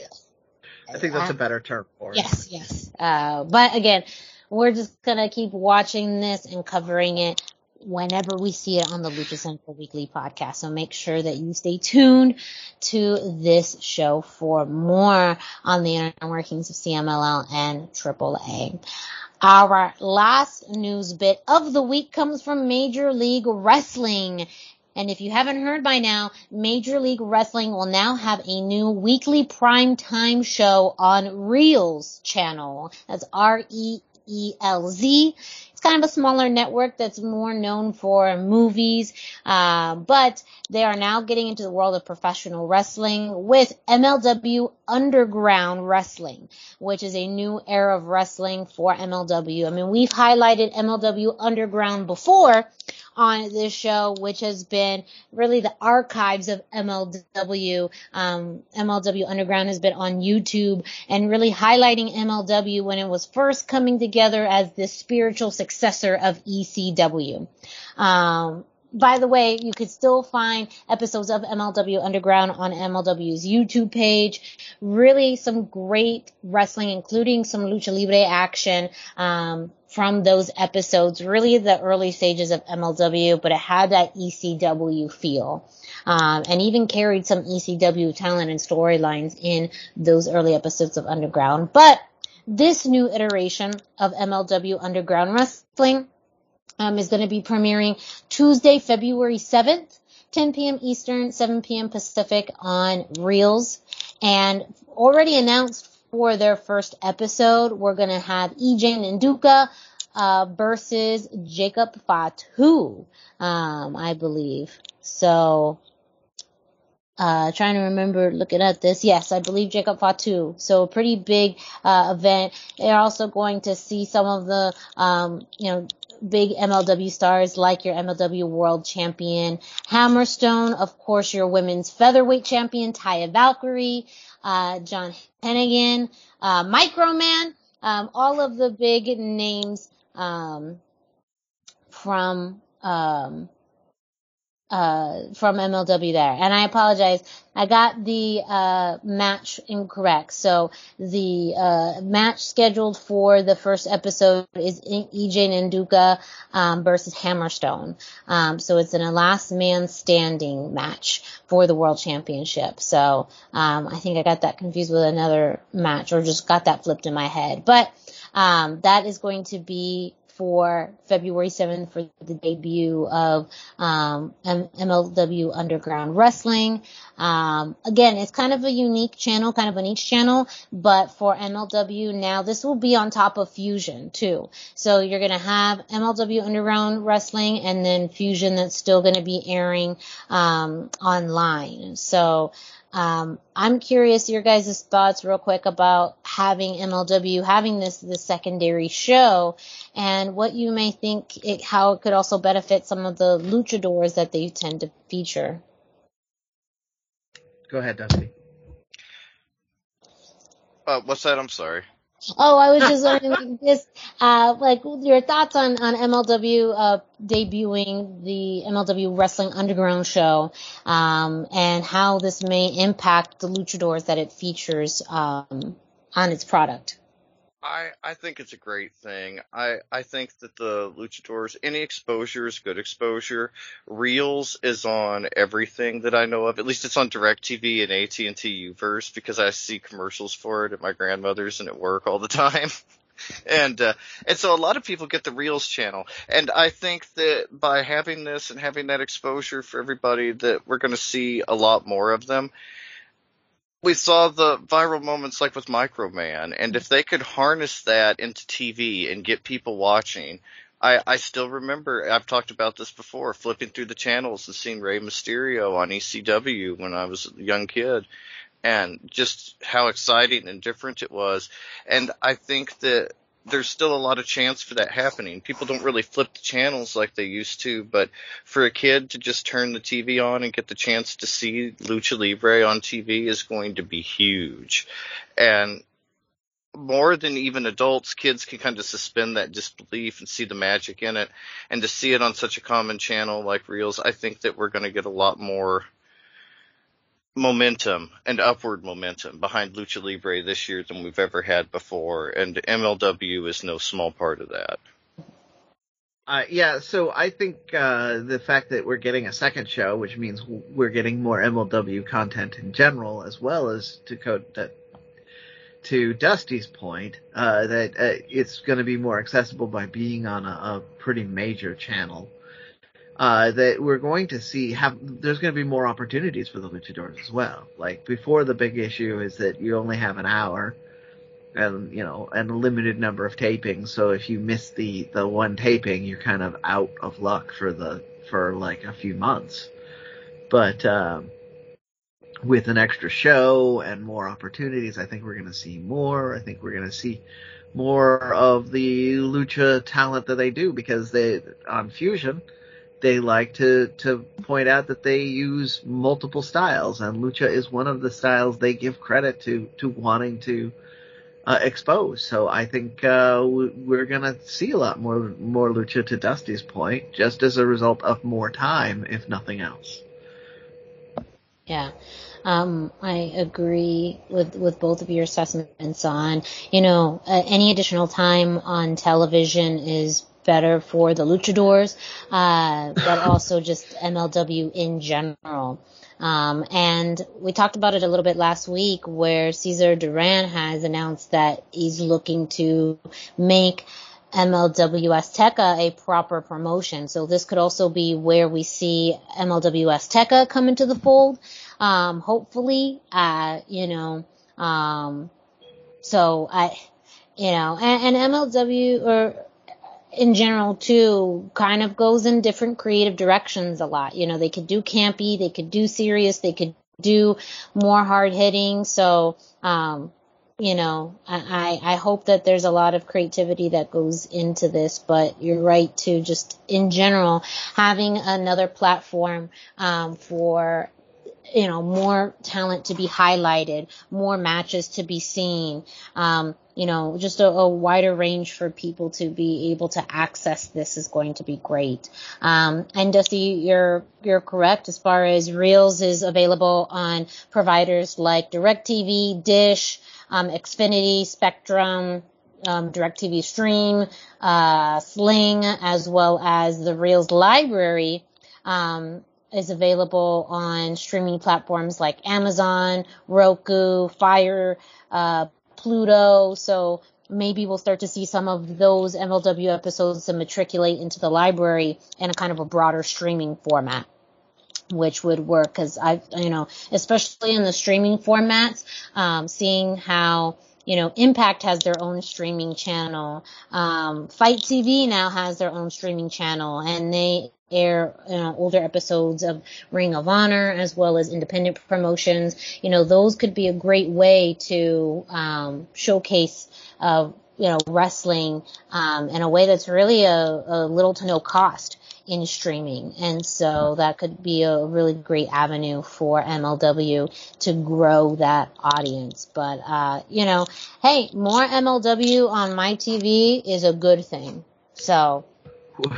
I think that's a better term for it. Yes, yes. Uh, but again, we're just gonna keep watching this and covering it whenever we see it on the Lucha Central Weekly podcast. So make sure that you stay tuned to this show for more on the inner workings of CMLL and AAA. Our last news bit of the week comes from Major League Wrestling. And if you haven't heard by now, Major League Wrestling will now have a new weekly prime time show on Reelz channel. That's R-E-E-L-Z. It's kind of a smaller network that's more known for movies, uh, but they are now getting into the world of professional wrestling with MLW Underground Wrestling, which is a new era of wrestling for MLW. I mean, we've highlighted MLW Underground before on this show, which has been really the archives of MLW. Um, MLW Underground has been on YouTube and really highlighting MLW when it was first coming together as the spiritual successor of ECW. Um, by the way, you could still find episodes of MLW Underground on MLW's YouTube page. Really some great wrestling, including some lucha libre action, um, from those episodes. Really the early stages of MLW, but it had that ECW feel. Um, and even carried some ECW talent and storylines in those early episodes of Underground. But this new iteration of MLW Underground Wrestling um, is going to be premiering Tuesday, February 7th, 10 p.m. Eastern, 7 p.m. Pacific on Reelz. And already announced for their first episode, we're going to have EJ Nduka uh, versus Jacob Fatu, um, I believe. So, uh, trying to remember looking at this. Yes, I believe Jacob Fatu. So a pretty big, uh, event. They're also going to see some of the, um, you know, big MLW stars like your MLW world champion Hammerstone, of course your women's featherweight champion Taya Valkyrie, uh, John Hennigan, uh, Microman, um, all of the big names, um, from, um, uh, from MLW there. And I apologize. I got the, uh, match incorrect. So the, uh, match scheduled for the first episode is EJ Nduka, um, versus Hammerstone. Um, so it's in a last man standing match for the world championship. So, um, I think I got that confused with another match or just got that flipped in my head. But, um, that is going to be for February 7th for the debut of um, MLW Underground Wrestling. Um, again, it's kind of a unique channel, kind of a niche channel, but for MLW now, this will be on top of Fusion too. So you're going to have MLW Underground Wrestling and then Fusion that's still going to be airing um, online. So um, I'm curious your guys' thoughts real quick about having MLW having this this secondary show and what you may think it, how it could also benefit some of the luchadors that they tend to feature. Go ahead, Dusty. Uh, what's that? I'm sorry. Oh, I was just wondering, like, this, uh, like your thoughts on on MLW uh, debuting the MLW Wrestling Underground show, um, and how this may impact the luchadors that it features um, on its product. I, I think it's a great thing. I, I think that the luchadors, any exposure is good exposure. Reelz is on everything that I know of. At least it's on DirecTV and AT&T Uverse because I see commercials for it at my grandmother's and at work all the time. [laughs] and uh, and so a lot of people get the Reelz channel, and I think that by having this and having that exposure for everybody, that we're going to see a lot more of them we saw the viral moments like with Microman, and if they could harness that into TV and get people watching, I, I still remember, I've talked about this before, flipping through the channels and seeing Rey Mysterio on ECW when I was a young kid, and just how exciting and different it was. And I think that there's still a lot of chance for that happening. People don't really flip the channels like they used to, but for a kid to just turn the TV on and get the chance to see Lucha Libre on TV is going to be huge. And more than even adults, kids can kind of suspend that disbelief and see the magic in it. And to see it on such a common channel like Reelz, I think that we're going to get a lot more momentum and upward momentum behind Lucha Libre this year than we've ever had before, and MLW is no small part of that. Uh, yeah, so I think uh, the fact that we're getting a second show, which means we're getting more MLW content in general, as well as to code that to Dusty's point, uh, that uh, it's going to be more accessible by being on a, a pretty major channel uh, that we're going to see have there's going to be more opportunities for the luchadors as well. Like before, the big issue is that you only have an hour, and you know, and a limited number of tapings. So if you miss the the one taping, you're kind of out of luck for the for like a few months. But um, with an extra show and more opportunities, I think we're going to see more. I think we're going to see more of the lucha talent that they do because they on Fusion they like to to point out that they use multiple styles, and lucha is one of the styles they give credit to to wanting to uh, expose. So I think uh, we're gonna see a lot more more lucha to Dusty's point, just as a result of more time, if nothing else. Yeah. Um, I agree with, with both of your assessments on, you know, uh, any additional time on television is better for the luchadors, uh, but [laughs] also just MLW in general. Um, and we talked about it a little bit last week where Cesar Duran has announced that he's looking to make MLW Azteca a proper promotion. So this could also be where we see MLW Azteca come into the fold. Um, hopefully, uh, you know, um, so I, you know, and, and MLW or in general too kind of goes in different creative directions a lot. You know, they could do campy, they could do serious, they could do more hard hitting. So, um, you know, I, I hope that there's a lot of creativity that goes into this, but you're right to just in general having another platform, um, for you know, more talent to be highlighted, more matches to be seen, um, you know, just a, a, wider range for people to be able to access this is going to be great. Um, and Dusty, you're, you're correct as far as Reelz is available on providers like DirecTV, Dish, um, Xfinity, Spectrum, um, DirecTV Stream, uh, Sling, as well as the Reelz library. Um, is available on streaming platforms like Amazon, Roku, Fire, uh, Pluto. So maybe we'll start to see some of those MLW episodes to matriculate into the library in a kind of a broader streaming format which would work because I, you know, especially in the streaming formats, um, seeing how you know, Impact has their own streaming channel. Um, FITE TV now has their own streaming channel, and they air you know, older episodes of Ring of Honor as well as independent promotions. You know, those could be a great way to um, showcase. Uh, you know, wrestling um, in a way that's really a, a little to no cost in streaming. And so that could be a really great avenue for MLW to grow that audience. But, uh, you know, hey, more MLW on my TV is a good thing. So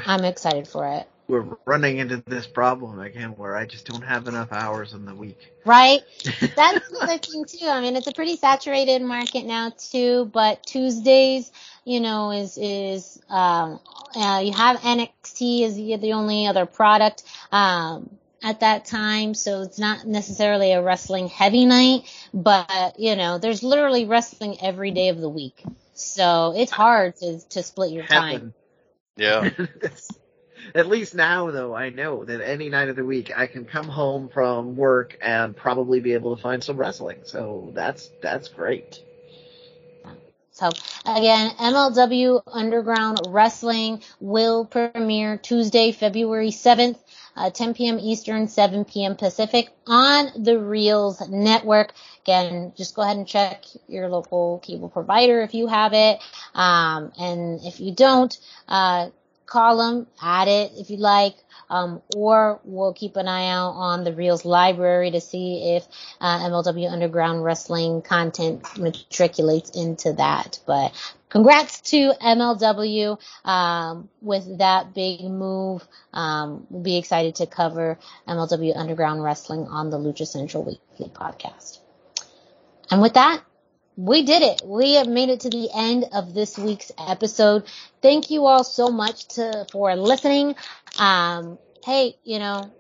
I'm excited for it we're running into this problem again where I just don't have enough hours in the week. Right. [laughs] That's the thing too. I mean, it's a pretty saturated market now too, but Tuesdays, you know, is, is, um, uh, you have NXT is the, the only other product, um, at that time, so it's not necessarily a wrestling heavy night, but you know, there's literally wrestling every day of the week. So it's hard to, to split your time. Yeah. [laughs] At least now, though, I know that any night of the week I can come home from work and probably be able to find some wrestling. So that's that's great. So again, MLW Underground Wrestling will premiere Tuesday, February 7th, uh, 10 p.m. Eastern, 7 p.m. Pacific on the Reelz network. Again, just go ahead and check your local cable provider if you have it. Um, and if you don't, uh, column, add it if you like, um, or we'll keep an eye out on the Reelz library to see if uh, MLW Underground Wrestling content matriculates into that. But congrats to MLW um, with that big move. Um, we'll be excited to cover MLW Underground Wrestling on the Lucha Central Weekly podcast. And with that, we did it. We have made it to the end of this week's episode. Thank you all so much to, for listening. Um, hey, you know,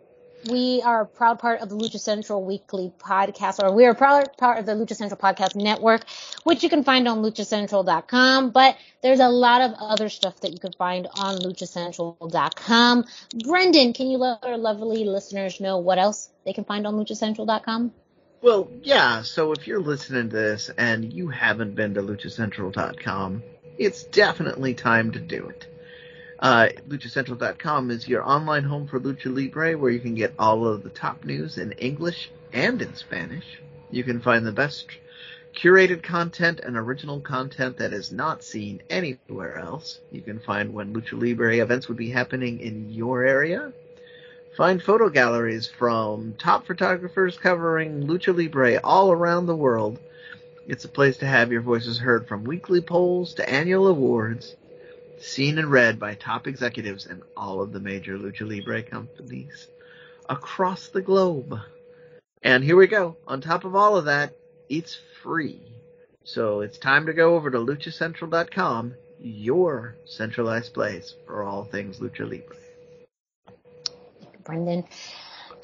we are a proud part of the Lucha Central Weekly podcast, or we are a proud part of the Lucha Central Podcast Network, which you can find on luchacentral.com. But there's a lot of other stuff that you can find on luchacentral.com. Brendan, can you let our lovely listeners know what else they can find on luchacentral.com? Well, yeah, so if you're listening to this and you haven't been to luchacentral.com, it's definitely time to do it. Uh, luchacentral.com is your online home for Lucha Libre where you can get all of the top news in English and in Spanish. You can find the best curated content and original content that is not seen anywhere else. You can find when Lucha Libre events would be happening in your area Find photo galleries from top photographers covering Lucha Libre all around the world. It's a place to have your voices heard from weekly polls to annual awards, seen and read by top executives in all of the major Lucha Libre companies across the globe. And here we go. On top of all of that, it's free. So it's time to go over to luchacentral.com, your centralized place for all things Lucha Libre. Brendan.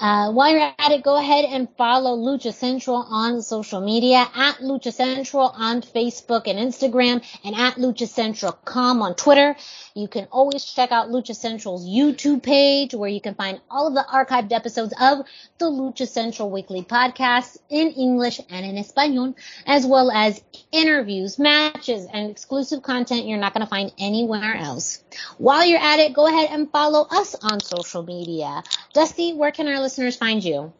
Uh, while you're at it, go ahead and follow Lucha Central on social media at Lucha Central on Facebook and Instagram and at Lucha Central.com on Twitter. You can always check out Lucha Central's YouTube page where you can find all of the archived episodes of the Lucha Central weekly podcast in English and in Espanol, as well as interviews, matches, and exclusive content you're not going to find anywhere else. While you're at it, go ahead and follow us on social media. Dusty, where can our find you?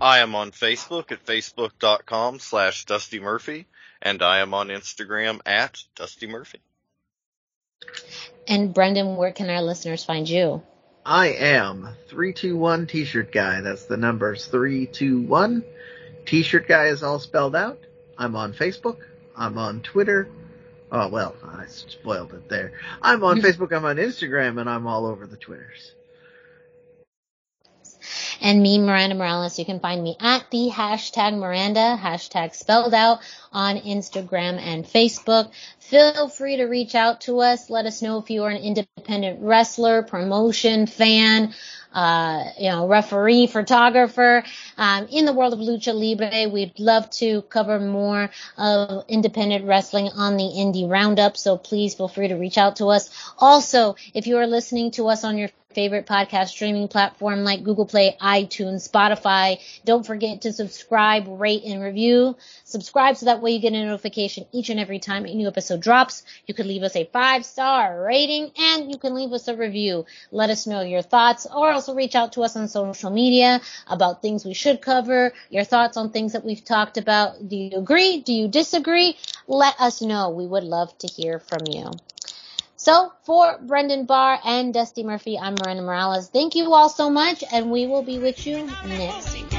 I am on Facebook at facebook.com slash Dusty Murphy, and I am on Instagram at Dusty Murphy. And Brendan, where can our listeners find you? I am 321 T-shirt guy. That's the numbers 321. T-shirt guy is all spelled out. I'm on Facebook. I'm on Twitter. Oh well, I spoiled it there. I'm on [laughs] Facebook. I'm on Instagram, and I'm all over the Twitters. And me, Miranda Morales, you can find me at the hashtag Miranda, hashtag spelled out on Instagram and Facebook. Feel free to reach out to us. Let us know if you are an independent wrestler, promotion, fan, uh, you know, referee, photographer. Um, in the world of lucha libre, we'd love to cover more of independent wrestling on the indie roundup. So please feel free to reach out to us. Also, if you are listening to us on your favorite podcast streaming platform like Google Play, iTunes, Spotify. Don't forget to subscribe, rate, and review. Subscribe so that way you get a notification each and every time a new episode drops. You can leave us a five star rating and you can leave us a review. Let us know your thoughts or also reach out to us on social media about things we should cover, your thoughts on things that we've talked about. Do you agree? Do you disagree? Let us know. We would love to hear from you. So for Brendan Barr and Dusty Murphy, I'm Miranda Morales. Thank you all so much, and we will be with you next week.